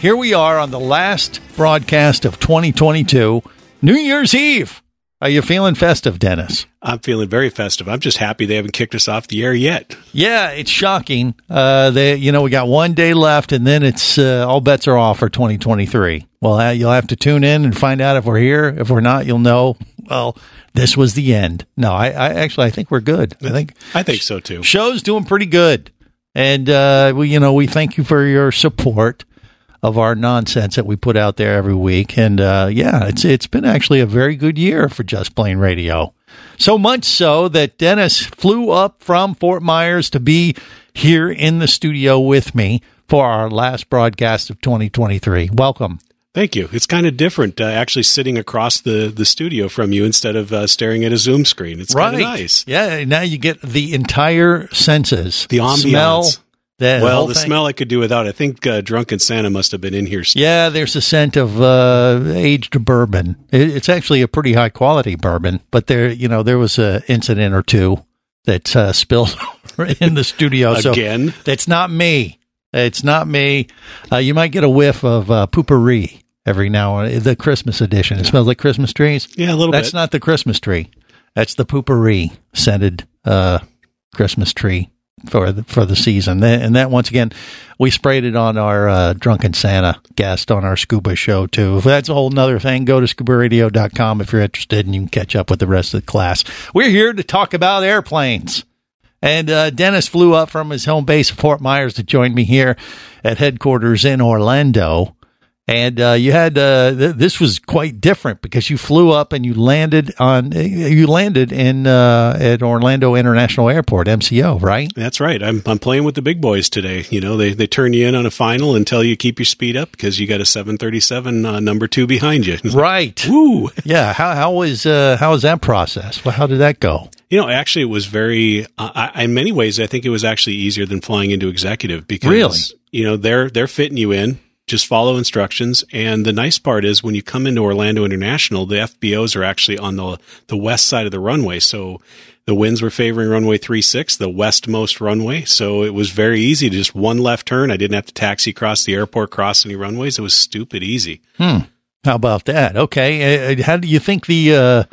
Here we are on the last broadcast of 2022, New Year's Eve. Are you feeling festive, Dennis? I'm feeling very festive. I'm just happy they haven't kicked us off the air yet. Yeah, it's shocking. Uh, they, you know, we got one day left, and then it's uh, all bets are off for 2023. Well, uh, you'll have to tune in and find out if we're here. If we're not, you'll know. Well, this was the end. No, I, I actually I think we're good. I think I think so too. show's doing pretty good, and uh, we, you know, we thank you for your support of our nonsense that we put out there every week. And uh, yeah, it's it's been actually a very good year for Just Plane Radio. So much so that Dennis flew up from Fort Myers to be here in the studio with me for our last broadcast of 2023. Welcome. Thank you. It's kind of different uh, actually sitting across the, the studio from you instead of uh, staring at a Zoom screen. It's kind of nice. Yeah, now you get the entire senses. The ambiance. Smell, the well, the thing. smell I could do without. I think uh, Drunken Santa must have been in here. Yeah, there's a scent of uh, aged bourbon. It, it's actually a pretty high quality bourbon, but there, you know, there was an incident or two that uh, spilled in the studio. Again? so that's not me. It's not me. Uh, you might get a whiff of uh, poopery every now and the Christmas edition. It smells like Christmas trees. Yeah, a little bit That's bit. not the Christmas tree. That's the poopery scented uh, Christmas tree for the, for the season. And that once again, we sprayed it on our uh, drunken Santa guest on our scuba show too. If that's a whole nother thing, go to scubaradio.com if you're interested and you can catch up with the rest of the class. We're here to talk about airplanes. And uh, Dennis flew up from his home base of Fort Myers to join me here at headquarters in Orlando. And uh, you had uh, th- this was quite different because you flew up and you landed on you landed in uh, at Orlando International Airport MCO, right? That's right. I'm I'm playing with the big boys today. You know, they they turn you in on a final and tell you keep your speed up because you got a 737 uh, number two behind you. Right. Woo! Yeah. How how was uh, how was that process? Well, how did that go? You know, actually, it was very. Uh, I, in many ways, I think it was actually easier than flying into executive because Really? you know they're they're fitting you in. Just follow instructions. And the nice part is when you come into Orlando International, the FBOs are actually on the the west side of the runway. So the winds were favoring runway 36, the westmost runway. So it was very easy to just one left turn. I didn't have to taxi across the airport, cross any runways. It was stupid easy. How about that? Okay. Uh, How do you think the uh,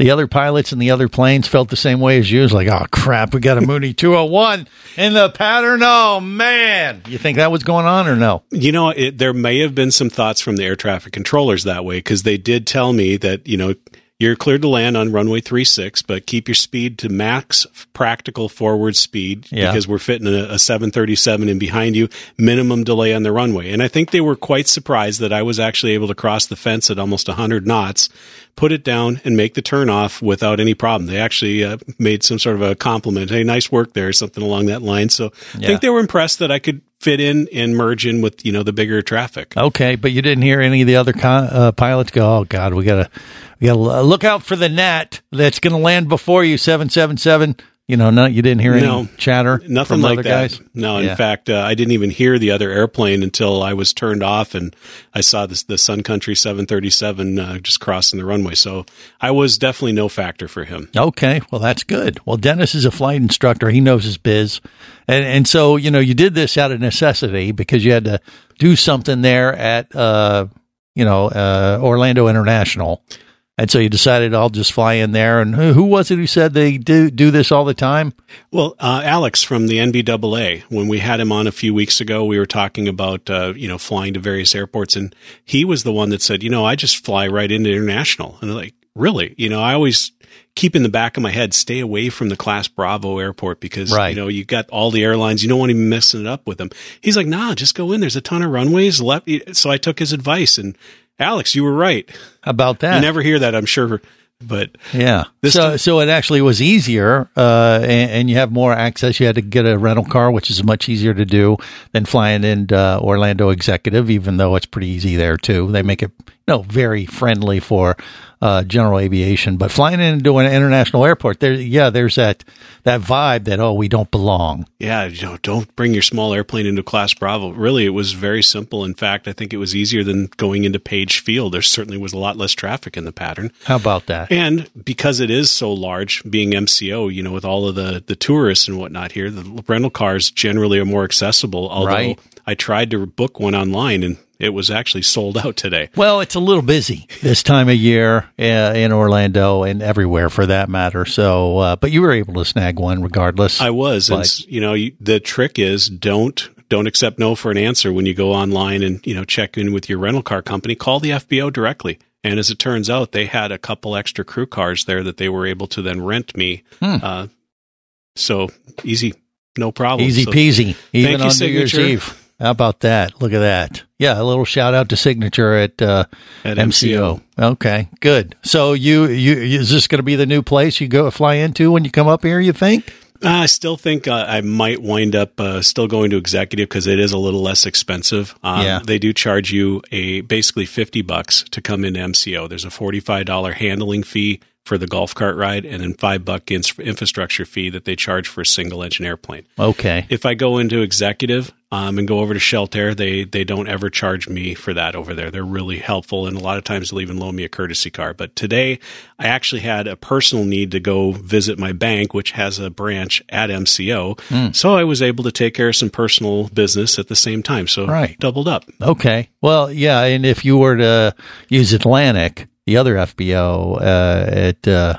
the other pilots in the other planes felt the same way as you? It's like, oh crap, we got a Mooney 201 in the pattern. Oh man, you think that was going on or no? You know, it, there may have been some thoughts from the air traffic controllers that way because they did tell me that, you know, you're cleared to land on runway 36, but keep your speed to max practical forward speed Yeah. because we're fitting a, a 737 in behind you, minimum delay on the runway. And I think they were quite surprised that I was actually able to cross the fence at almost 100 knots, put it down, and make the turn off without any problem. They actually uh, made some sort of a compliment. Hey, nice work there, something along that line. So I think they were impressed that I could fit in and merge in with, you know, the bigger traffic. Okay, but you didn't hear any of the other co- uh, pilots go, "Oh God, we gotta, gotta uh, look out for the net that's going to land before you." Seven seven seven. You know, no, you didn't hear any No, chatter. Nothing from like other that. guys. No, in Yeah. fact, uh, I didn't even hear the other airplane until I was turned off and I saw this, the Sun Country 737 uh, just crossing the runway. So I was definitely no factor for him. Okay, well that's good. Well, Dennis is a flight instructor; he knows his biz, and and so you know you did this out of necessity because you had to do something there at uh you know uh Orlando International, and so you decided I'll just fly in there. And who, was it who said they do do this all the time? Well, uh, Alex from the NBAA, when we had him on a few weeks ago, we were talking about, uh, you know, flying to various airports and he was the one that said, you know, I just fly right into international. And I'm like, really? You know, I always keep in the back of my head, stay away from the class Bravo airport because, Right. you know, you got all the airlines. You don't want to be messing it up with them. He's like, nah, just go in. There's a ton of runways left. So I took his advice and Alex, you were right. About that? You never hear that, I'm sure, But Yeah. This so time- so it actually was easier, uh, and, and you have more access. You had to get a rental car, which is much easier to do than flying in uh, Orlando Executive, even though it's pretty easy there too. They make it you know very friendly for uh, general aviation, but flying into an international airport, there, yeah, there's that that vibe that oh, we don't belong. yeah, you know, don't bring your small airplane into Class Bravo. Really, it was very simple. In fact, I think it was easier than going into Page Field. There certainly was a lot less traffic in the pattern. How about that? And because it is so large, being MCO, you know, with all of the, the tourists and whatnot here, the rental cars generally are more accessible. Although Right. I tried to book one online and it was actually sold out today. Well, it's a little busy this time of year uh, in Orlando and everywhere for that matter. So, uh, but you were able to snag one regardless. I was, and But- s- you know, you, the trick is don't don't accept no for an answer when you go online and you know check in with your rental car company. Call the FBO directly. And as it turns out, they had a couple extra crew cars there that they were able to then rent me. Hmm. Uh, so easy, no problem. Easy So- peasy, even you, on New Year's Eve. How about that? Look at that. Yeah, a little shout out to Signature at, uh, At MCO. Okay, good. So you you is this going to be the new place you go fly into when you come up here? You think? I still think uh, I might wind up uh, still going to executive because it is a little less expensive. Um, Yeah. They do charge you a basically fifty bucks to come into MCO. There's a forty five dollar handling fee for the golf cart ride, and then five buck ins- infrastructure fee that they charge for a single engine airplane. Okay. If I go into executive um, and go over to Sheltair, they they don't ever charge me for that over there. They're really helpful, and a lot of times they'll even loan me a courtesy car. But today, I actually had a personal need to go visit my bank, which has a branch at MCO. So I was able to take care of some personal business at the same time. So Right. doubled up. Okay. Well, yeah, and if you were to use Atlantic, the other FBO uh, at uh,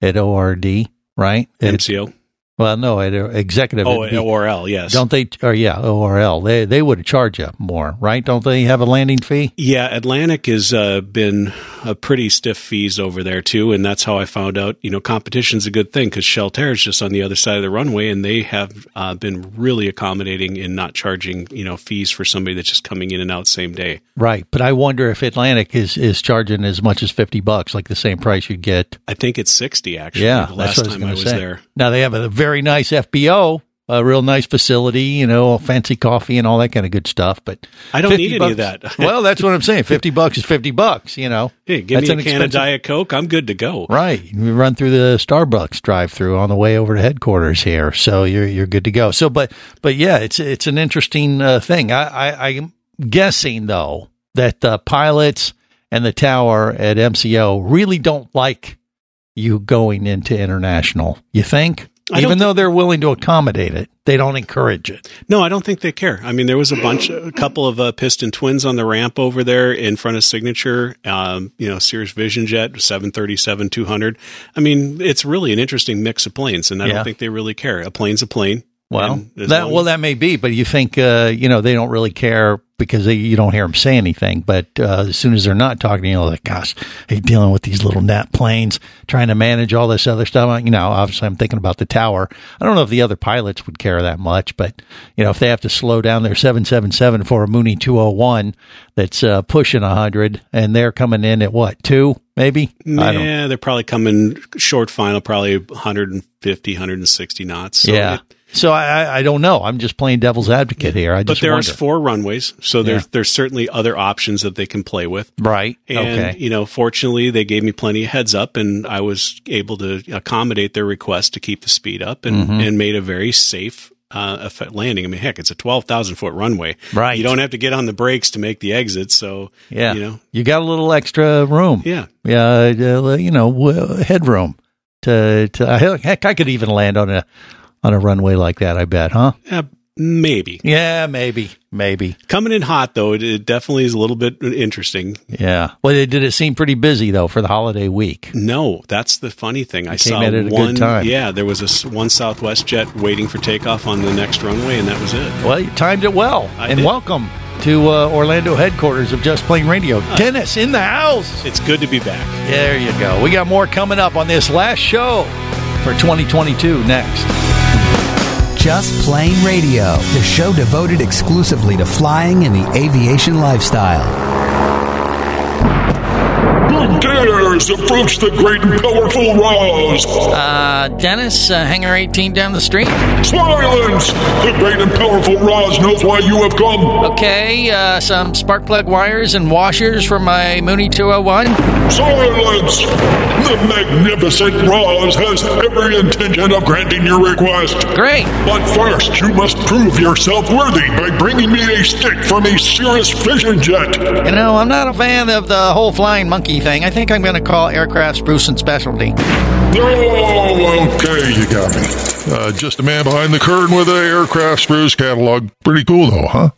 at ORD, right? At- MCO. Well, no, at executive. Oh, be- ORL, yes. don't they? Or yeah, ORL. They they would charge you more, right? Don't they have a landing fee? Yeah, Atlantic has uh, been a pretty stiff fees over there too, and that's how I found out. You know, competition's a good thing because Sheltair is just on the other side of the runway, and they have uh, been really accommodating in not charging you know fees for somebody that's just coming in and out same day. Right, but I wonder if Atlantic is is charging as much as fifty bucks, like the same price you'd get. I think it's sixty actually. Yeah, the last what I was time I was there. Now they have a very nice FBO, a real nice facility, you know, fancy coffee and all that kind of good stuff. But I don't 50 need any of that. well, that's what I'm saying. Fifty bucks is fifty bucks. You know, Hey, give That's me a can of Diet Coke. I'm good to go. Right. We run through the Starbucks drive through on the way over to headquarters here. So you're, you're good to go. So, but, but yeah, it's, it's an interesting uh, thing. I, I, I'm guessing though that the pilots and the tower at MCO really don't like you going into international. You think? Even though they're willing to accommodate it, they don't encourage it. No, I don't think they care. I mean, there was a bunch, a couple of uh, piston twins on the ramp over there in front of Signature. Um, you know, Cirrus Vision Jet, seven thirty seven two hundred. I mean, it's really an interesting mix of planes, and I Yeah. don't think they really care. A plane's a plane. Well, that well that may be, but you think uh, you know they don't really care because they, you don't hear them say anything. But uh, as soon as they're not talking, you know, like gosh, hey, dealing with these little nat planes, trying to manage all this other stuff. You know, obviously, I'm thinking about the tower. I don't know if the other pilots would care that much, but you know, if they have to slow down their 777 for a Mooney 201 that's uh, pushing 100, and they're coming in at what two, maybe? I don't. yeah, they're probably coming short final, probably 150, 160 knots. So yeah. it- So I, I- I don't know. I'm just playing devil's advocate here. I but just there's four runways, so there's Yeah. there's certainly other options that they can play with. right. And, okay. you know, fortunately, they gave me plenty of heads up, and I was able to accommodate their request to keep the speed up and, Mm-hmm. and made a very safe uh, landing. I mean, heck, it's a 12,000 foot runway. Right. You don't have to get on the brakes to make the exit. So, Yeah, you know, you got a little extra room. yeah. yeah, uh, you know, headroom. To, to heck, I could even land on a on a runway like that. I bet, huh? Uh, maybe. Yeah, maybe, maybe. Coming in hot, though, it, it definitely is a little bit interesting. Yeah. Well, it, did it seem pretty busy though for the holiday week? No, that's the funny thing. I saw in at a good one. time. Yeah, there was a one Southwest jet waiting for takeoff on the next runway, and that was it. Well, you timed it well. I and did. welcome to uh, Orlando headquarters of Just Plane Radio. Dennis in the house. It's good to be back. There you go. We got more coming up on this last show for 2022 next. Just Plane Radio, the show devoted exclusively to flying and the aviation lifestyle. Who dares approach the great and powerful Roz? Uh, Dennis, uh, Hangar 18 down the street. Silence! The great and powerful Roz knows why you have come. Okay, uh, some spark plug wires and washers for my Mooney 201. Silence! The magnificent Roz has every intention of granting your request. Great. But first, you must prove yourself worthy by bringing me a stick from a Cirrus Vision Jet. You know, I'm not a fan of the whole flying monkey thing. I think I'm going to call aircraft spruce and specialty. Okay, you got me. Uh, just a man behind the curtain with an aircraft spruce catalog. Pretty cool, though, huh?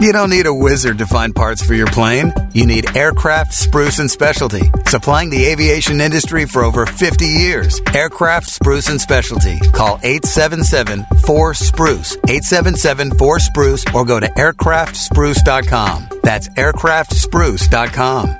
You don't need a wizard to find parts for your plane. You need Aircraft Spruce and Specialty, supplying the aviation industry for over 50 years. Aircraft Spruce and Specialty. Call 877-4-SPRUCE, 877-4-SPRUCE, or go to aircraftspruce.com. That's aircraftspruce.com.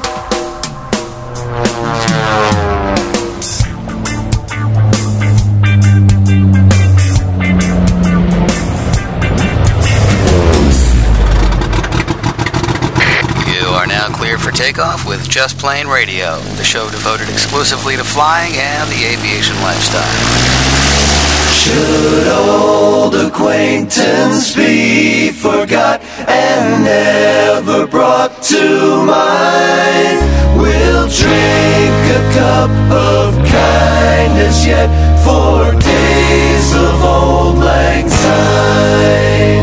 Takeoff with Just Plane Radio, the show devoted exclusively to flying and the aviation lifestyle. Should old acquaintance be forgot and never brought to mind? We'll drink a cup of kindness yet for days of old lang syne.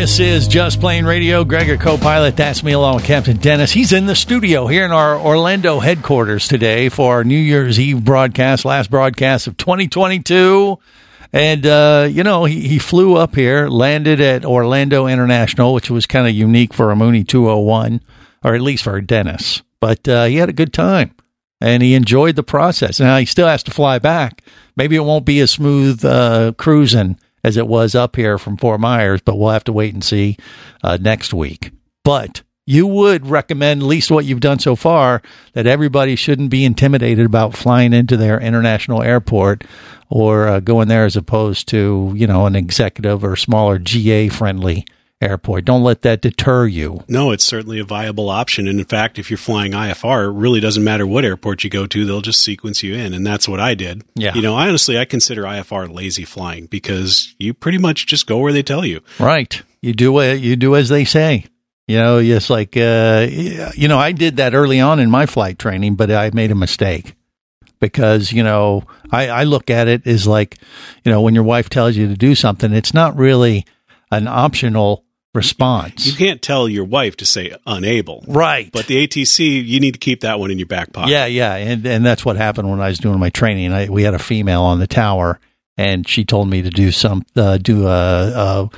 This is Just Plane Radio. Gregor, co-pilot, that's me along with Captain Dennis. He's in the studio here in our Orlando headquarters today for our New Year's Eve broadcast, last broadcast of 2022. And, uh, you know, he, he flew up here, landed at Orlando International, which was kind of unique for a Mooney 201, or at least for Dennis. But uh, he had a good time and he enjoyed the process. Now he still has to fly back. Maybe it won't be as smooth uh, cruising as it was up here from Fort Myers, but we'll have to wait and see uh, next week. But you would recommend, at least what you've done so far, that everybody shouldn't be intimidated about flying into their international airport or uh, going there as opposed to, you know, an executive or smaller GA friendly airport. Don't let that deter you. No, it's certainly a viable option. And in fact, if you're flying IFR, it really doesn't matter what airport you go to, they'll just sequence you in. And that's what I did. Yeah. You know, honestly, I consider IFR lazy flying because you pretty much just go where they tell you. Right. You do what you do as they say. You know, it's like uh, you know, I did that early on in my flight training, but I made a mistake because you know I, I look at it as like you know when your wife tells you to do something, it's not really an optional response. You can't tell your wife to say unable. Right. But the ATC, you need to keep that one in your back pocket. Yeah, yeah, and and that's what happened when I was doing my training. I, we had a female on the tower, and she told me to do some uh, do a, a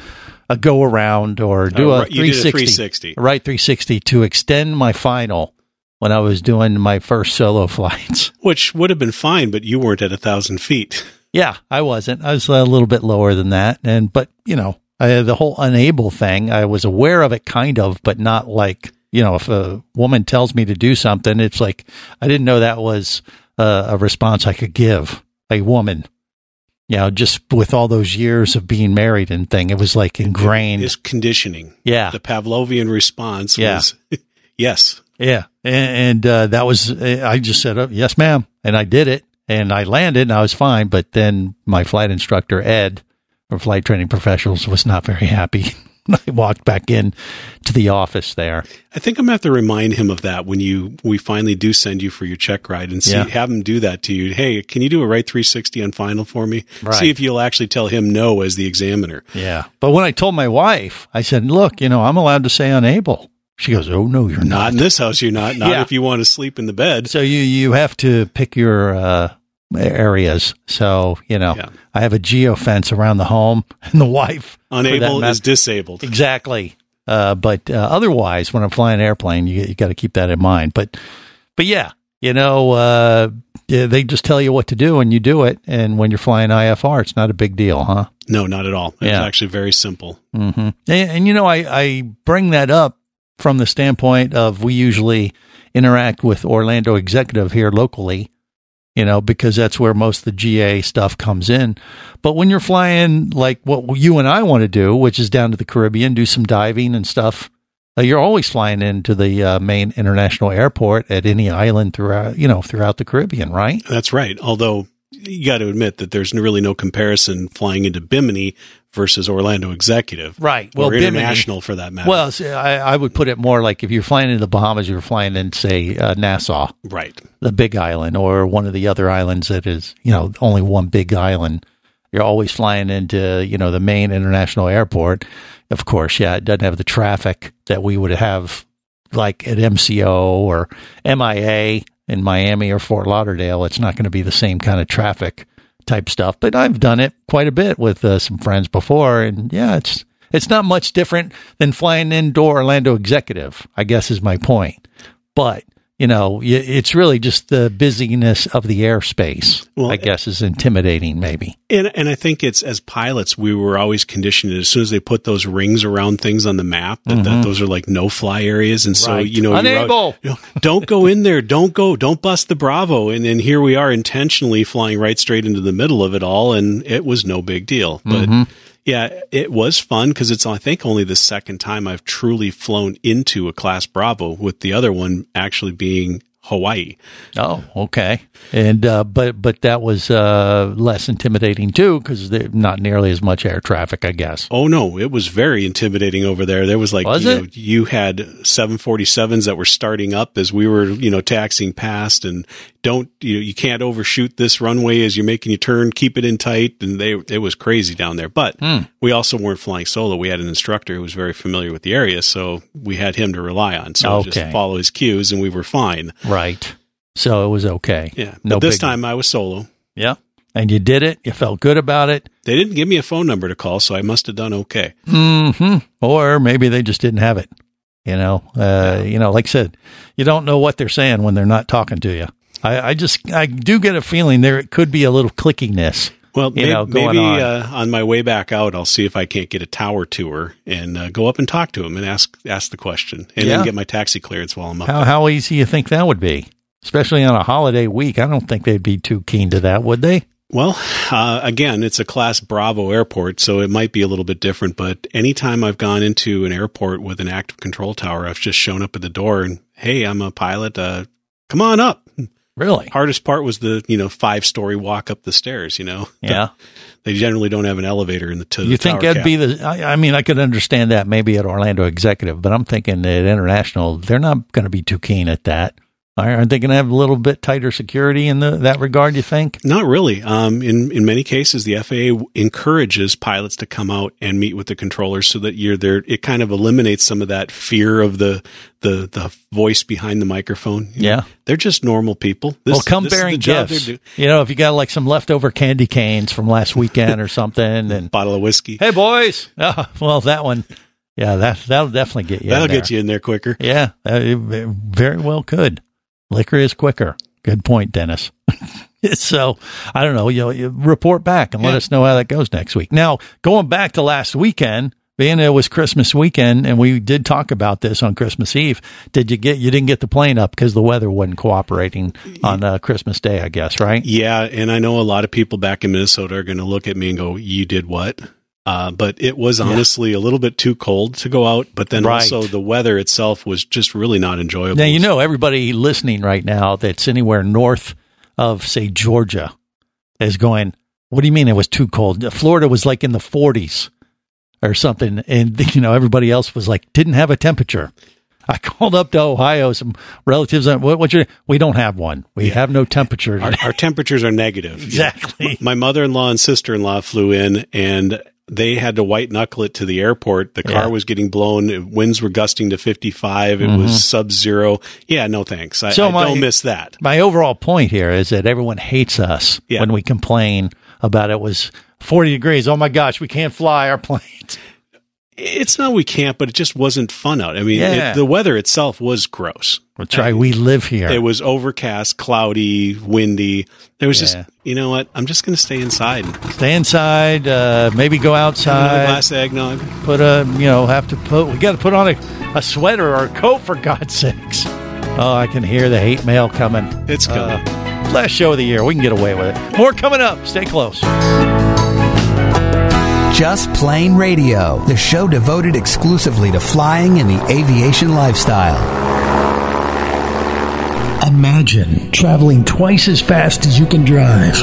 a go around or do Uh, a right, you did a 360, 360. right 360 to extend my final when I was doing my first solo flights. Which would have been fine, but you weren't at a thousand feet. Yeah, I wasn't. I was a little bit lower than that, and but you know, I, the whole unable thing, I was aware of it, kind of, but not like you know, if a woman tells me to do something, it's like I didn't know that was a, a response I could give a woman. You know, just with all those years of being married and thing, it was like ingrained. Is conditioning. Yeah. The Pavlovian response Yeah. was yes. Yeah, and, and uh, that was I just said, oh, "Yes, ma'am," and I did it, and I landed, and I was fine. But then my flight instructor Ed, flight training professionals, was not very happy. I walked back in to the office there. I think I'm gonna have to remind him of that when you we finally do send you for your check ride and see Yeah. have him do that to you. Hey, can you do a right 360 on final for me? Right. See if you'll actually tell him no as the examiner. Yeah. But when I told my wife, I said, look, you know, I'm allowed to say unable. She goes, oh, no, you're Not not. in this house, you're not. Not Yeah. if you want to sleep in the bed. So you, you have to pick your uh, areas. So, you know, Yeah. I have a geofence around the home and the wife. Unable is disabled. Exactly. Uh, but uh, otherwise, when I'm flying an airplane, you, you got to keep that in mind. But, but yeah, you know, uh, they just tell you what to do and you do it. And when you're flying IFR, it's not a big deal, huh? No, not at all. It's Yeah. actually very simple. hmm And, and you know, I, I bring that up from the standpoint of we usually interact with Orlando Executive here locally, you know, because that's where most of the GA stuff comes in. But when you're flying like what you and I want to do, which is down to the Caribbean, do some diving and stuff, uh, you're always flying into the uh, main international airport at any island throughout, you know, throughout the Caribbean, right? That's right. Although you got to admit that there's really no comparison flying into Bimini versus Orlando Executive. Right. Well, Bimini- international for that matter. Well, see, I, I would put it more like if you're flying into the Bahamas, you're flying in, say, uh, Nassau. right. the big island or one of the other islands that is, you know, only one big island. You're always flying into, you know, the main international airport. Of course, yeah, it doesn't have the traffic that we would have like at MCO or MIA in Miami or Fort Lauderdale. It's not going to be the same kind of traffic type stuff, but I've done it quite a bit with uh, some friends before. And yeah, it's, it's not much different than flying indoor Orlando executive, I guess is my point. But, you know, it's really just the busyness of the airspace, Well, I guess is intimidating maybe. And and I think it's as pilots we were always conditioned as soon as they put those rings around things on the map that, that those are like no fly areas and so Mm-hmm. Right. you know out- you know, don't go in there don't go don't bust the Bravo and then here we are intentionally flying right straight into the middle of it all and it was no big deal but Mm-hmm. Yeah it was fun because it's I think only the second time I've truly flown into a class Bravo with the other one actually being Hawaii Oh, okay. And uh, but but that was uh, less intimidating too because not nearly as much air traffic, I guess. Oh no, it was very intimidating over there. There was like Was you, know, you had 747s that were starting up as we were, you know, taxiing past and don't you know, you can't overshoot this runway as you're making your turn, keep it in tight and they it was crazy down there. But Hmm. we also weren't flying solo. We had an instructor who was very familiar with the area, so we had him to rely on. So Okay. just follow his cues and we were fine. Right. So it was okay. Yeah. No but this big- time I was solo. Yeah. And you did it. You felt good about it. They didn't give me a phone number to call, so I must have done okay. hmm Or maybe they just didn't have it. You know, uh, you know, like I said, you don't know what they're saying when they're not talking to you. I, I just, I do get a feeling there it could be a little clickiness. Well, you may- know, maybe, on. Uh, on my way back out, I'll see if I can't get a tower tour and uh, go up and talk to him and ask ask the question, and Yeah. then get my taxi clearance while I'm up. How there. how easy you think that would be? Especially on a holiday week. I don't think they'd be too keen to that, would they? Well, uh, again, it's a Class Bravo airport, so it might be a little bit different. But anytime I've gone into an airport with an active control tower, I've just shown up at the door and, hey, I'm a pilot. Uh, come on up. Really? Hardest part was the you know five story walk up the stairs. You know, Yeah. they generally don't have an elevator in the. To You the think that'd cap. be the? I, I mean, I could understand that maybe at Orlando Executive, but I'm thinking at International, they're not going to be too keen at that. Aren't they going to have a little bit tighter security in the, that regard? You think? Not really. Um, in in many cases, the FAA encourages pilots to come out and meet with the controllers so that you're there. It kind of eliminates some of that fear of the the the voice behind the microphone. You Yeah. know, they're just normal people. This, well, come bearing gifts. do- You know, if you got like some leftover candy canes from last weekend or something, and Bottle of whiskey. hey boys, oh, well that one, yeah, that that'll definitely get you. That'll in there. get you in there quicker. Yeah, it very well could. Liquor is quicker. Good point, Dennis. so I don't know. You, know, you report back and let Yeah. us know how that goes next week. Now, going back to last weekend, being it was Christmas weekend, and we did talk about this on Christmas Eve. Did you get? You didn't get the plane up because the weather wasn't cooperating on uh, Christmas Day, I guess, right? Yeah, and I know a lot of people back in Minnesota are going to look at me and go, "You did what?" Uh, but it was honestly a little bit too cold to go out. But then Right. also the weather itself was just really not enjoyable. Now you know everybody listening right now that's anywhere north of say Georgia is going. What do you mean it was too cold? Florida was like in the 40s or something, and you know everybody else was like didn't have a temperature. I called up to Ohio, some relatives. uh, What, what's your? We don't have one. We have no temperature. Our, our temperatures are negative. Exactly. My mother in law and sister in law flew in and they had to white knuckle it to the airport. The car Yeah. was getting blown. Winds were gusting to 55. It was sub zero. Yeah, no thanks. I, Mm-hmm. So I my- don't miss that. My overall point here is that everyone hates us Yeah. when we complain about it was 40 degrees. Oh my gosh, we can't fly our planes. It's not we can't, but it just wasn't fun out. I mean, Yeah. it, the weather itself was gross. That's right. We live here. It was overcast, cloudy, windy. There was Yeah. just, you know what? I'm just going to stay inside. Stay inside. Uh, maybe go outside. glass eggnog. Put a, you know, have to put. We got to put on a, a sweater or a coat for God's sakes. Oh, I can hear the hate mail coming. It's coming. Uh, last show of the year. We can get away with it. More coming up. Stay close. Just Plane Radio, the show devoted exclusively to flying and the aviation lifestyle. Imagine traveling twice as fast as you can drive.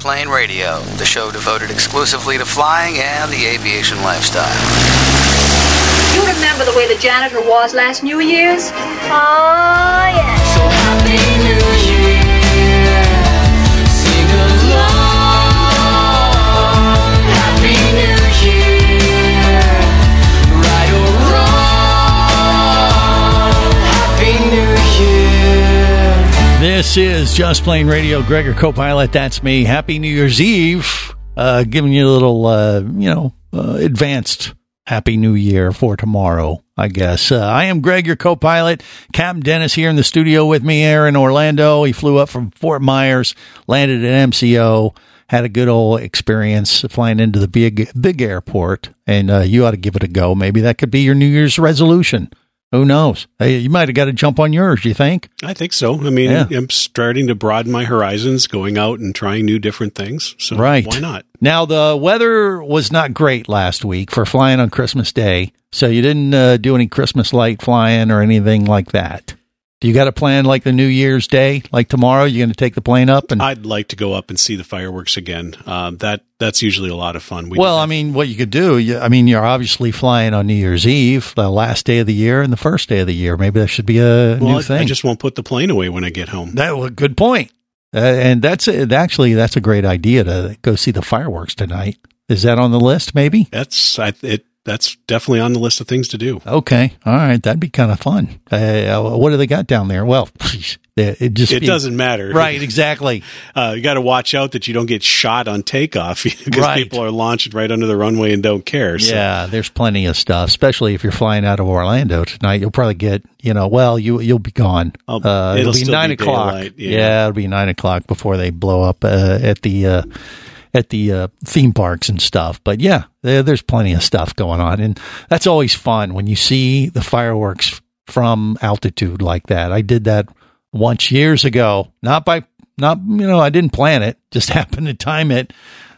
with Just Plane Radio, the show devoted exclusively to flying and the aviation lifestyle. You remember the way the janitor was last New Year's? Oh, yeah. So happy New Year. This is Just Plane Radio. Gregor Copilot, that's me. Happy New Year's Eve. Uh, giving you a little, uh, you know, uh, advanced Happy New Year for tomorrow, I guess. Uh, I am Greg, your co-pilot. Captain Dennis here in the studio with me in Orlando. He flew up from Fort Myers, landed at MCO, had a good old experience flying into the big, big airport, and uh, you ought to give it a go. Maybe that could be your New Year's resolution. Who knows? Hey, you might have got to jump on yours, you think? I think so. I mean, Yeah. I'm starting to broaden my horizons, going out and trying new different things. So Right. why not? Now the weather was not great last week for flying on Christmas Day, so you didn't uh, do any Christmas light flying or anything like that. Do you got a plan like the New Year's Day, like tomorrow? You're going to take the plane up and? I'd like to go up and see the fireworks again. Um, that that's usually a lot of fun. We well, I mean, what you could do, you, I mean, you're obviously flying on New Year's Eve, the last day of the year, and the first day of the year. Maybe that should be a well, new I- thing. I just won't put the plane away when I get home. that was a good point, uh, and that's actually that's a great idea to go see the fireworks tonight. Is that on the list? Maybe. That's I, it. That's definitely on the list of things to do. Okay. All right. That'd be kind of fun. Uh, what do they got down there? Well, it just It be- doesn't matter, Right. Exactly. Uh, you got to watch out that you don't get shot on takeoff because Right. people are launching right under the runway and don't care. So. Yeah. There's plenty of stuff, especially if you're flying out of Orlando tonight. You'll probably get, you know, well, you you'll be gone. Oh, Uh, it'll it'll be nine be o'clock. Yeah. yeah. It'll be nine o'clock before they blow up uh, at the. At the uh, theme parks and stuff. But yeah, there, there's plenty of stuff going on. And that's always fun when you see the fireworks from altitude like that. I did that once years ago, not by, not, you know, I didn't plan it, just happened to time it.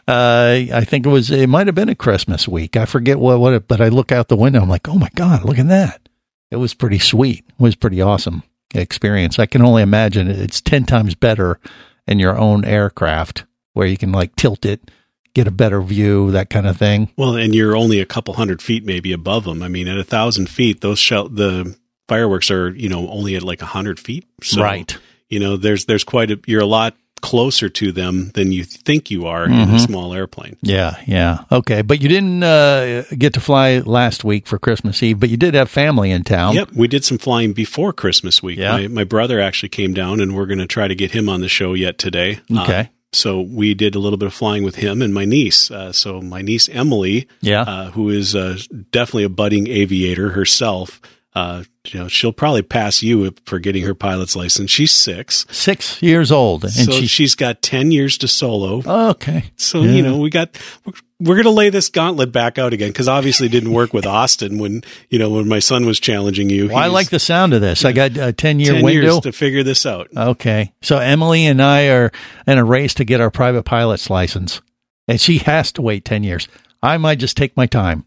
Uh, I think it was, it might have been a Christmas week. I forget what, what it, but I look out the window. I'm like, oh my God, look at that. It was pretty sweet. It was pretty awesome experience. I can only imagine it's 10 times better in your own aircraft where you can like tilt it, get a better view, that kind of thing. Well, and you're only a couple hundred feet maybe above them. I mean, at a thousand feet, those shell the fireworks are you know only at like a hundred feet. So, Right. You know, there's there's quite a you're a lot closer to them than you think you are in a Mhm. small airplane. Yeah, yeah. Okay, but you didn't uh, get to fly last week for Christmas Eve, but you did have family in town. Yep, we did some flying before Christmas week. Yeah. My, my brother actually came down, and we're going to try to get him on the show yet today. Uh, Okay. So we did a little bit of flying with him and my niece. Uh, so my niece Emily, Yeah. uh, who is uh, definitely a budding aviator herself. Uh, you know, she'll probably pass you for getting her pilot's license. She's six, Six years old, and so she. she's got ten years to solo. okay. So Yeah. you know, we got we're, we're going to lay this gauntlet back out again because obviously it didn't work with Austin when you know when my son was challenging you. Well, I like the sound of this. I got a ten year 10 window. years to figure this out. Okay. So Emily and I are in a race to get our private pilot's license, and she has to wait 10 years. I might just take my time.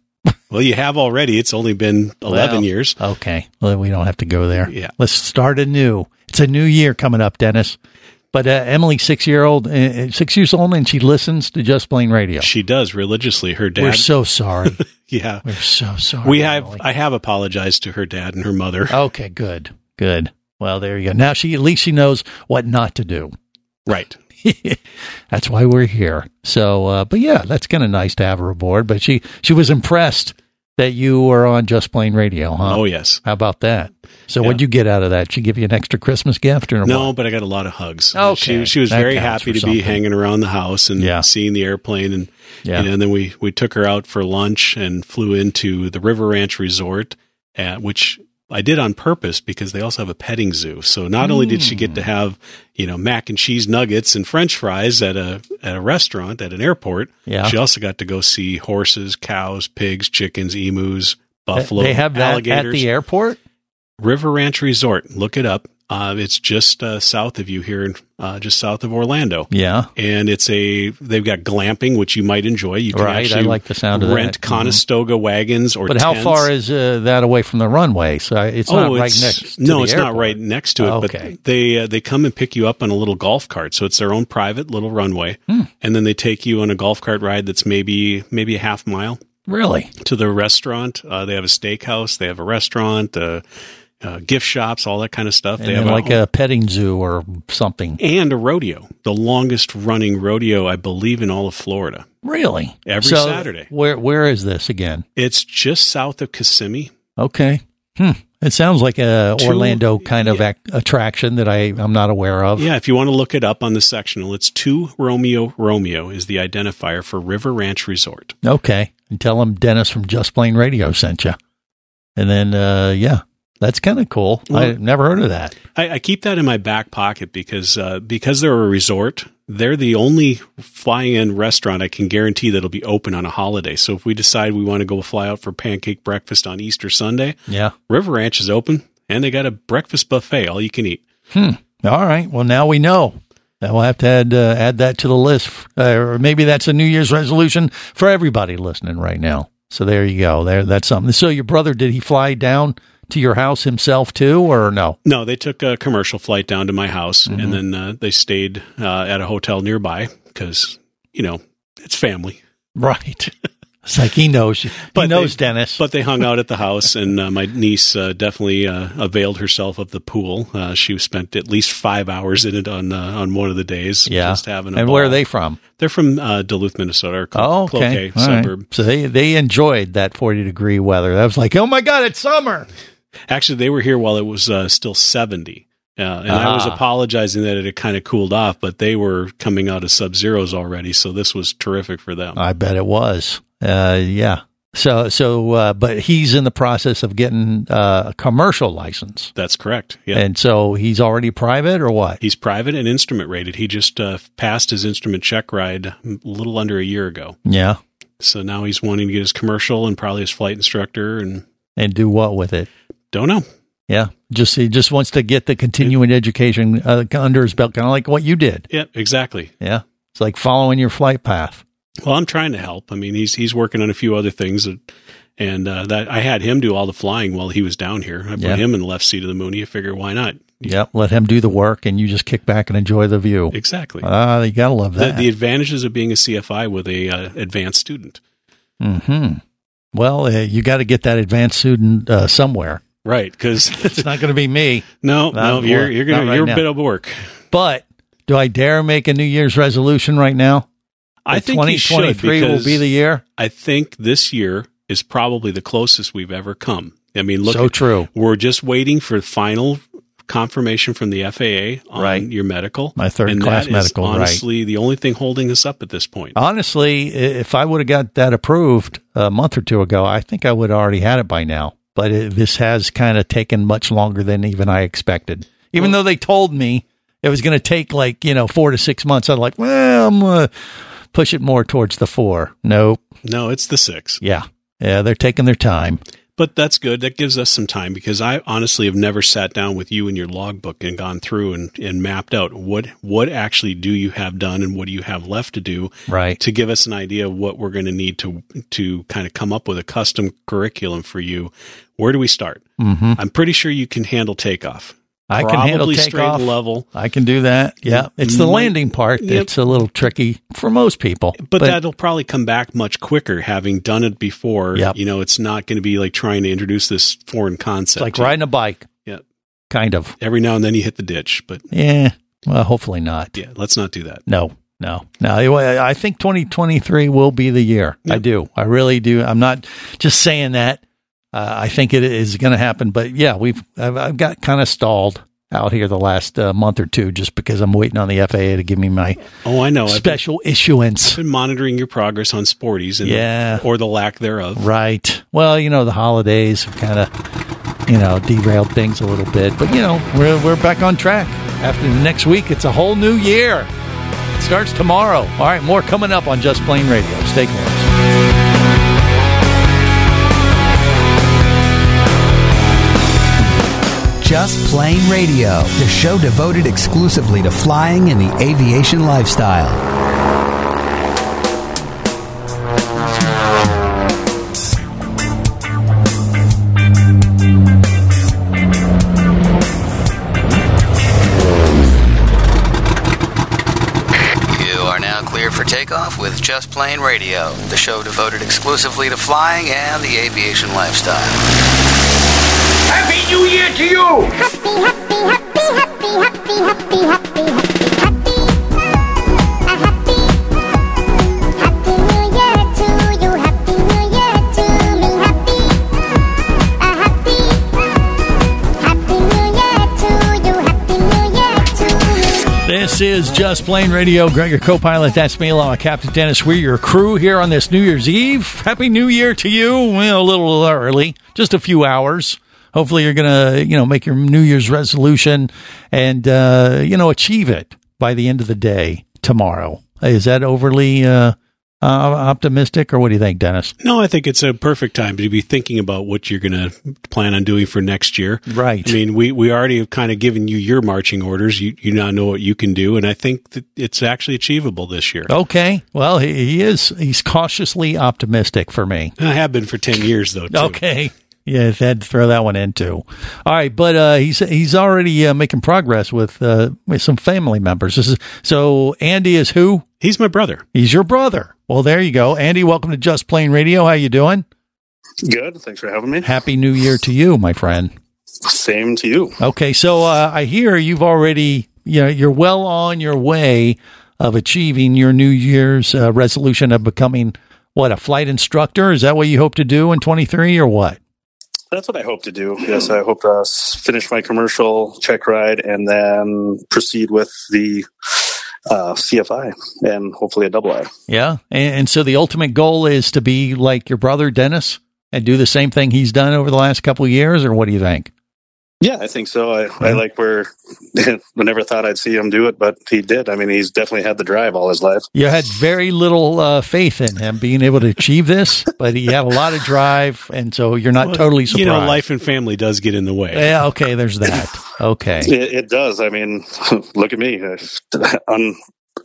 Well, you have already. It's only been 11 Well, years. Okay. Well, we don't have to go there. Yeah. Let's start anew. It's a new year coming up, Dennis. But uh, Emily, six year old, uh, six years old, and she listens to Just Plane Radio. She does religiously. Her dad. We're so sorry. yeah. We're so sorry. We have. Emily. I have apologized to her dad and her mother. Okay. Good. Good. Well, there you go. Now she at least she knows what not to do. Right. that's why we're here. So, uh, but yeah, that's kind of nice to have her aboard. But she she was impressed that you were on Just Plane Radio, huh? Oh yes. How about that? So, Yeah. what'd you get out of that? She give you an extra Christmas gift or No, what? but I got a lot of hugs. Okay. She, she was That very happy to be hanging around the house and Yeah. seeing the airplane. And, Yeah. and then we, we took her out for lunch and flew into the River Ranch Resort, at, which I did on purpose because they also have a petting zoo. So not only did she get Hmm. to have, you know, mac and cheese nuggets and french fries at a, at a restaurant at an airport, Yeah. she also got to go see horses, cows, pigs, chickens, emus, buffalo, They have that alligators. at the airport. River Ranch Resort. Look it up. Uh, it's just uh, south of you here, in, uh, just south of Orlando. Yeah. And it's a they've got glamping, which you might enjoy. You can Right, I like the sound of rent that. Mhm. Conestoga wagons or. But how tents. far is uh, that away from the runway? So it's not right next. To no, it's airport. not right next to it. Oh, But okay. they uh, they come and pick you up on a little golf cart, so it's their own private little runway, Hmm. and then they take you on a golf cart ride that's maybe maybe a half mile Really? to the restaurant. Uh, they have a steakhouse, they have a restaurant, uh, gift shops, all that kind of stuff. And they have like a petting zoo or something. and a rodeo, the longest running rodeo, I believe, in all of Florida. Really? Every So Saturday. Where Where is this again? It's just south of Kissimmee. Okay. Hmm. It sounds like a Two- Orlando kind of yeah. ac- attraction that I I'm not aware of. Yeah, if you want to look it up on the sectional, it's two Romeo Romeo is the identifier for River Ranch Resort. Okay. And tell them Dennis from Just Plane Radio sent you. And then, uh, yeah, that's kind of cool. I Well- never heard of that. I, I keep that in my back pocket because uh, because they're a resort. They're the only fly-in restaurant I can guarantee that'll be open on a holiday. So if we decide we want to go fly out for pancake breakfast on Easter Sunday, Yeah. River Ranch is open and they got a breakfast buffet, all you can eat. Hmm. All right. Well, now we know. Now we'll have to add uh, add that to the list, uh, or maybe that's a New Year's resolution for everybody listening right now. So there you go. There, that's something. So your brother did he fly down to your house himself too, or no? No, they took a commercial flight down to my house Mm-hmm. and then uh, they stayed uh, at a hotel nearby because, you know, it's family. Right. It's like he knows. you. He But knows they- Dennis. But they hung out at the house, and uh, my niece uh, definitely uh, availed herself of the pool. Uh, she spent at least five hours in it on uh, on one of the days. yeah. just having a and where are they from? They're from uh, Duluth, Minnesota, Oh, okay. Cloquet All right. suburb. So they they enjoyed that forty degree weather. That was like, oh my god, it's summer. Actually, they were here while it was uh, still seventy. Uh, and I was Ah. apologizing that it had kind of cooled off, but they were coming out of sub zeros already, so this was terrific for them. I bet it was. Uh, yeah. So so, uh, but he's in the process of getting uh, a commercial license, That's correct. Yeah. and so he's already private or what? He's private and instrument rated. He just uh, passed his instrument check ride a little under a year ago. Yeah. So now he's wanting to get his commercial and probably his flight instructor and And do what with it? Don't know. Yeah. Just he just wants to get the continuing education uh, under his belt, kind of like what you did. Yeah, exactly. Yeah. It's like following your flight path. Well, I'm trying to help. I mean, he's he's working on a few other things that, and uh, that I had him do all the flying while he was down here. I put Yeah. him in the left seat of the moon. You figure why not? Yep. Let him do the work, and you just kick back and enjoy the view. Exactly. Ah, you gotta love the, that. the advantages of being a CFI with a uh, advanced student. hmm Well, uh, you got to get that advanced student uh, somewhere. Right? Because it's not going to be me. No, Not no, you're you're gonna right you're a bit of work. But do I dare make a New Year's resolution right now? I think you should 2023 will be the year. I think this year is probably the closest we've ever come. I mean, look, So true. We're just waiting for final confirmation from the FAA on Right. your medical, My third and class medical, right. Honestly, the only thing holding us up at this point. Honestly, if I would have got that approved a month or two ago, I think I would have already had it by now. But it, this has kind of taken much longer than even I expected. Even though they told me it was going to take like, you know, four to six months, I'm like, well, I'm going to push it more towards the four. Nope. No, it's the six. Yeah. Yeah. They're taking their time. But that's good. That gives us some time because I honestly have never sat down with you in your logbook and gone through and, and mapped out what what actually do you have done and what do you have left to do Right. to give us an idea of what we're going to need to to kind of come up with a custom curriculum for you. Where do we start? hmm I'm pretty sure you can handle takeoff. I can handle takeoff. level. I can do that. Yeah. Mm-hmm. It's the landing part Yep. that's a little tricky for most people. But, that'll probably come back much quicker having done it before. Yep. You know, it's not going to be like trying to introduce this foreign concept. it's like riding a bike. Yep. Kind of. Every now and then you hit the ditch, but Yeah. Well, hopefully not. yeah, let's not do that. No, no, no. I think 2023 will be the year. I do. I really do. I'm not just saying that. Uh, I think it is going to happen. But yeah, we've I've, I've got kind of stalled out here the last uh, month or two just because I'm waiting on the FAA to give me my Oh, I know. I've been, special issuance. been monitoring your progress on Sporty's and Yeah. or the lack thereof. Right. Well, you know, the holidays have kind of, you know, derailed things a little bit. But, you know, we're, we're back on track. After next week, it's a whole new year. It starts tomorrow. All right, more coming up on Just Plane Radio. Stay close. Just Plane Radio, the show devoted exclusively to flying and the aviation lifestyle. You are now cleared for takeoff with Just Plane Radio, the show devoted exclusively to flying and the aviation lifestyle. Happy New Year to you! Happy, happy, happy, happy, happy, happy, happy, happy. Happy. New Year to you. Happy New Year to me. Happy. I happy. Happy New Year to you. Happy New Year to you. This is Just Plane Radio. Greg, your co-pilot. That's me, along with Captain Dennis. We're your crew here on this New Year's Eve. Happy New Year to you. Well, a little early, just a few hours. Hopefully, you're gonna, you know, make your New Year's resolution and uh, you know achieve it by the end of the day tomorrow. Is that overly uh, uh, optimistic, or what do you think, Dennis? No, I think it's a perfect time to be thinking about what you're going to plan on doing for next year. Right. I mean, we, we already have kind of given you your marching orders. You you now know what you can do, and I think that it's actually achievable this year. Okay. Well, he, he is. He's cautiously optimistic for me. I have been for ten years though. Too. Okay. Yeah, I had to throw that one in too. All right, but uh, he's he's already uh, making progress with uh, with some family members. This is, so Andy is who? He's my brother. He's your brother. Well, there you go, Andy. Welcome to Just Plane Radio. How you doing? Good. Thanks for having me. Happy New Year to you, my friend. Same to you. Okay, so uh, I hear you've already you know you're well on your way of achieving your New Year's uh, resolution of becoming what a flight instructor. Is that what you hope to do in 23 or what? That's what I hope to do. Yes, I hope to finish my commercial check ride and then proceed with the uh, CFI and hopefully a double I. Yeah. And, and so the ultimate goal is to be like your brother Dennis and do the same thing he's done over the last couple of years, or what do you think? Yeah, I think so. I, I like where I never thought I'd see him do it, but he did. I mean, he's definitely had the drive all his life. You had very little uh, faith in him being able to achieve this, but he had a lot of drive, and so you're not Well, totally surprised. You know, life and family does get in the way. Yeah, okay, there's that. Okay. It, it does. I mean, look at me. Un,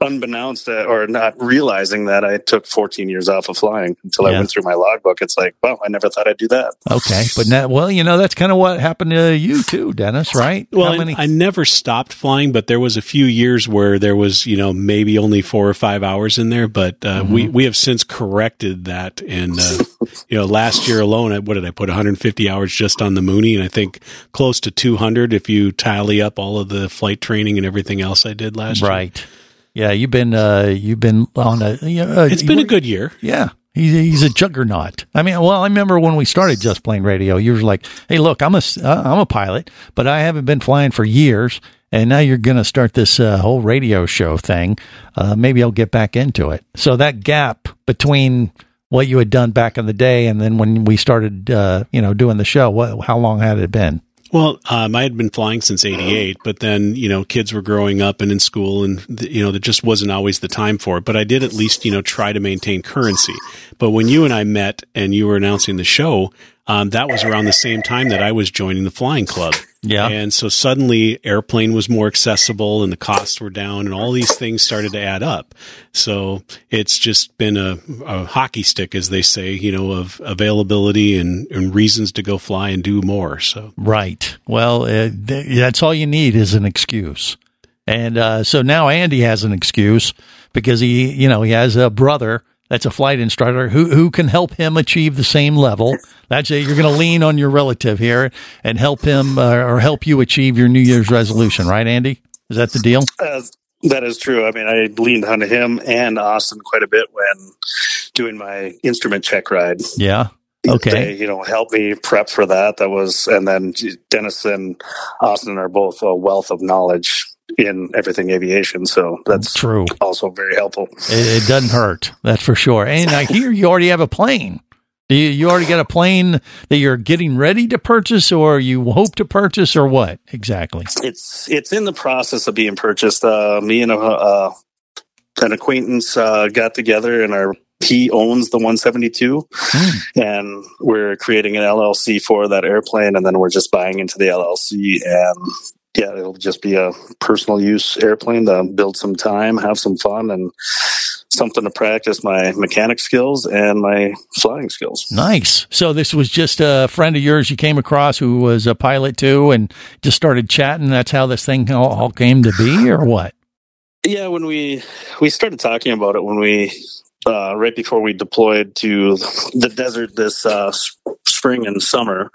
unbeknownst uh, or not realizing that I took 14 years off of flying until I went through my logbook. It's like, wow, I never thought I'd do that. Okay, but now, well, you know, that's kind of what happened to you too, Dennis, right? Well, many? I never stopped flying, but there was a few years where there was, you know, maybe only four or five hours in there. But uh, we Mm-hmm. we have since corrected that, and uh, you know, last year alone, what did I put 150 hours just on the Mooney, and I think close to 200 if you tally up all of the flight training and everything else I did last year. right. Yeah, you've been uh, you've been on a. You know, uh, It's been a good year. Yeah, he's he's a juggernaut. I mean, well, I remember when we started Just Plane Radio, you were like, "Hey, look, I'm a s- uh, I'm a pilot, but I haven't been flying for years, and now you're going to start this uh, whole radio show thing. Uh, maybe I'll get back into it." So that gap between what you had done back in the day and then when we started, uh, you know, doing the show, what how long had it been? Well, um, I had been flying since '88, but then you know kids were growing up and in school, and you know there just wasn't always the time for it. But I did at least you know try to maintain currency. But when you and I met and you were announcing the show, um, that was around the same time that I was joining the flying club. Yeah. And so suddenly airplane was more accessible and the costs were down and all these things started to add up. So it's just been a, a hockey stick, as they say, you know, of availability and, and reasons to go fly and do more. So Right. Well, uh, th- that's all you need is an excuse. And uh, so now Andy has an excuse because he, you know, he has a brother that's a flight instructor who who can help him achieve the same level. That's it. You're going to lean on your relative here and help him uh, or help you achieve your New Year's resolution, right, Andy? Is that the deal? Uh, that is true. I mean, I leaned on him and Austin quite a bit when doing my instrument check ride. Yeah. Okay. They, you know, help me prep for that. That was, and then Dennis and Austin are both a wealth of knowledge in everything aviation. So that's True. also very helpful. It, it doesn't hurt. That's for sure. And I hear you already have a plane. Do you, you already got a plane that you're getting ready to purchase, or you hope to purchase, or what exactly? It's it's in the process of being purchased. Uh, me and a, uh, an acquaintance uh, got together, and our he owns the 172, and we're creating an LLC for that airplane, and then we're just buying into the LLC, and yeah, it'll just be a personal use airplane to build some time, have some fun, and something to practice my mechanic skills and my flying skills. Nice. So this was just a friend of yours you came across who was a pilot too, and just started chatting. That's how this thing all, all came to be, or what? Yeah, when we we started talking about it when we uh, right before we deployed to the desert this uh, spring and summer,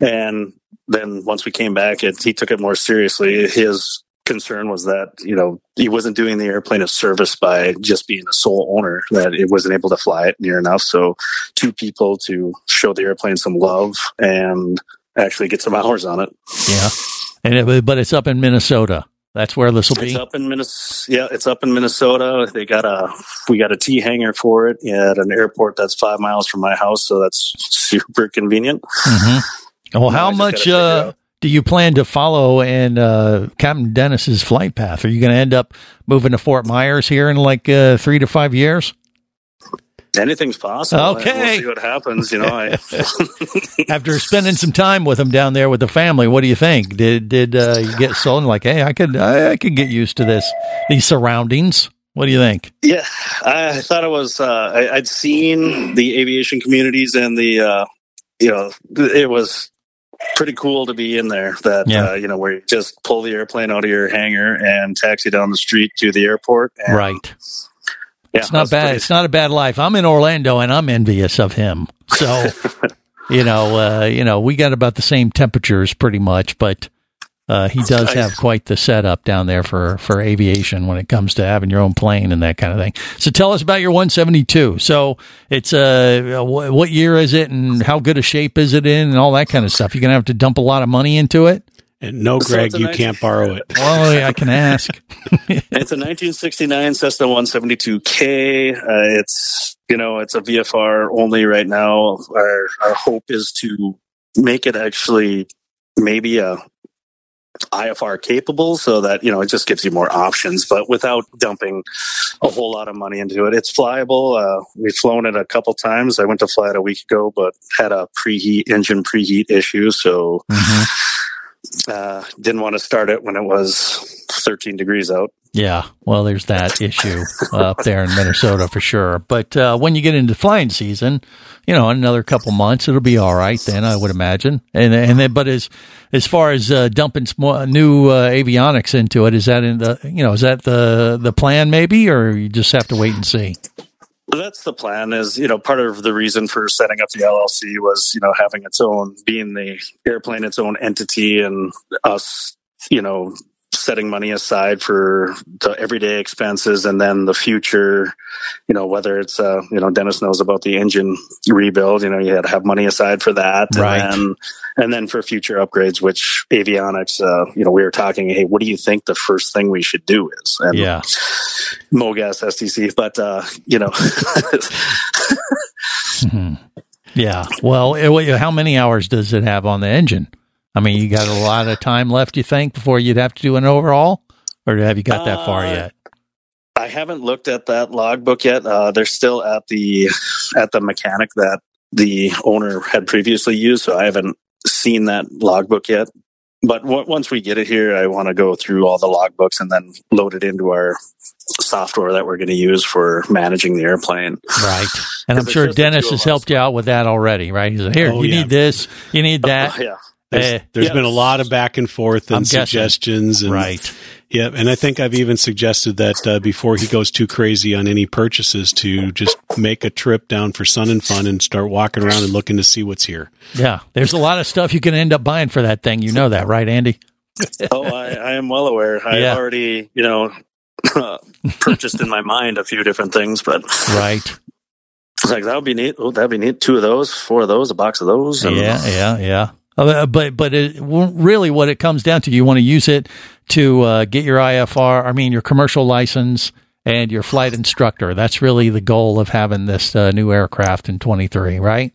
and then once we came back, it, he took it more seriously. His concern was that you know he wasn't doing the airplane a service by just being a sole owner; that it wasn't able to fly it near enough. So, two people to show the airplane some love and actually get some hours on it. Yeah. And it, but it's up in Minnesota. That's where this will be. It's up in Minnesota. Yeah, it's up in Minnesota. They got a we got a T hangar for it at an airport that's five miles from my house, so that's super convenient. hmm Well, how much uh, do you plan to follow in uh, Captain Dennis's flight path? Are you going to end up moving to Fort Myers here in like uh, three to five years? Anything's possible. Okay. we'll see what happens. You know, I After spending some time with him down there with the family, what do you think? Did did uh, you get sold like, hey, I could I, I could get used to this these surroundings? What do you think? yeah, I thought it was. Uh, I, I'd seen the aviation communities and the uh, you know it was pretty cool to be in there. That Yeah. uh, you know where you just pull the airplane out of your hangar and taxi down the street to the airport. And, Right. Yeah, it's not bad. pretty- It's not a bad life. I'm in Orlando and I'm envious of him. So, you know, uh, you know, we got about the same temperatures pretty much, but uh, he does have quite the setup down there for for aviation when it comes to having your own plane and that kind of thing. So, tell us about your 172. So, it's uh, what year is it, and how good a shape is it in, and all that kind of stuff. You're gonna have to dump a lot of money into it. And no, So Greg, it's you nice- can't borrow it. Well, I can ask. It's a 1969 Cessna 172K. Uh, it's you know it's a VFR only right now. Our our hope is to make it actually maybe a IFR capable, so that you know it just gives you more options, but without dumping a whole lot of money into it. It's flyable. Uh, we've flown it a couple times. I went to fly it a week ago, but had a preheat engine preheat issue, so uh, didn't want to start it when it was 13 degrees out. Yeah, well, there's that issue up there in Minnesota for sure. But uh, when you get into flying season, you know, in another couple months, it'll be all right. Then I would imagine. And and then, but as as far as uh, dumping sm- new uh, avionics into it, is that in the you know is that the the plan maybe, or you just have to wait and see? That's the plan. Is you know part of the reason for setting up the LLC was you know having its own being the airplane its own entity and us you know setting money aside for the everyday expenses and then the future you know whether it's uh you know dennis knows about the engine rebuild you know you had to have money aside for that Right. and then and then for future upgrades which avionics uh you know we were talking hey what do you think the first thing we should do is and Yeah. mogas stc but uh you know Mhm. Yeah. Well, it, well, how many hours does it have on the engine? I mean, you got a lot of time left, you think, before you'd have to do an overhaul, or have you got that far Uh, yet? I haven't looked at that logbook yet. Uh, they're still at the at the mechanic that the owner had previously used, so I haven't seen that logbook yet. But w- once we get it here, I want to go through all the logbooks and then load it into our software that we're going to use for managing the airplane. Right. And I'm sure Dennis has helped you out with that already, right? He said, "Here, Oh, you yeah. need this, you need that." yeah. There's, Eh, there's yeah. been a lot of back and forth and I'm guessing. suggestions, and Right. Yeah, and I think I've even suggested that uh, before he goes too crazy on any purchases, to just make a trip down for Sun and Fun and start walking around and looking to see what's here. Yeah, there's a lot of stuff you can end up buying for that thing. You know that, right, Andy? oh, I, I am well aware. I Yeah. already, you know, purchased in my mind a few different things, but Right. it's like that would be neat. Oh, that'd be neat. Two of those, four of those, a box of those. and- Yeah, yeah, yeah. Uh, But but it, really, what it comes down to, you want to use it to uh, get your IFR. I mean, your commercial license and your flight instructor. That's really the goal of having this uh, new aircraft in 23, right?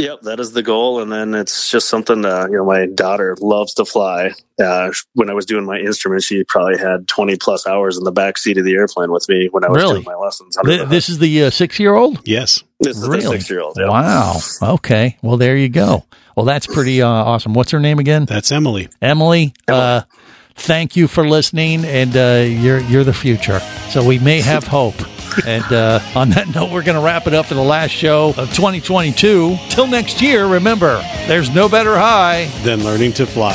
Yep, that is the goal, and then it's just something that you know my daughter loves to fly. Uh, when I was doing my instrument, she probably had twenty plus hours in the back seat of the airplane with me when I was Really? doing my lessons. Th- the this is the uh, six year old. Yes, this is really? the six year old. Yeah. Wow. Okay. Well, there you go. Well, that's pretty uh, awesome. What's her name again? That's Emily. Emily. Uh, thank you for listening, and uh, you're you're the future. So we may have hope. And uh, on that note, we're going to wrap it up for the last show of 2022. Till next year, remember, there's no better high than learning to fly.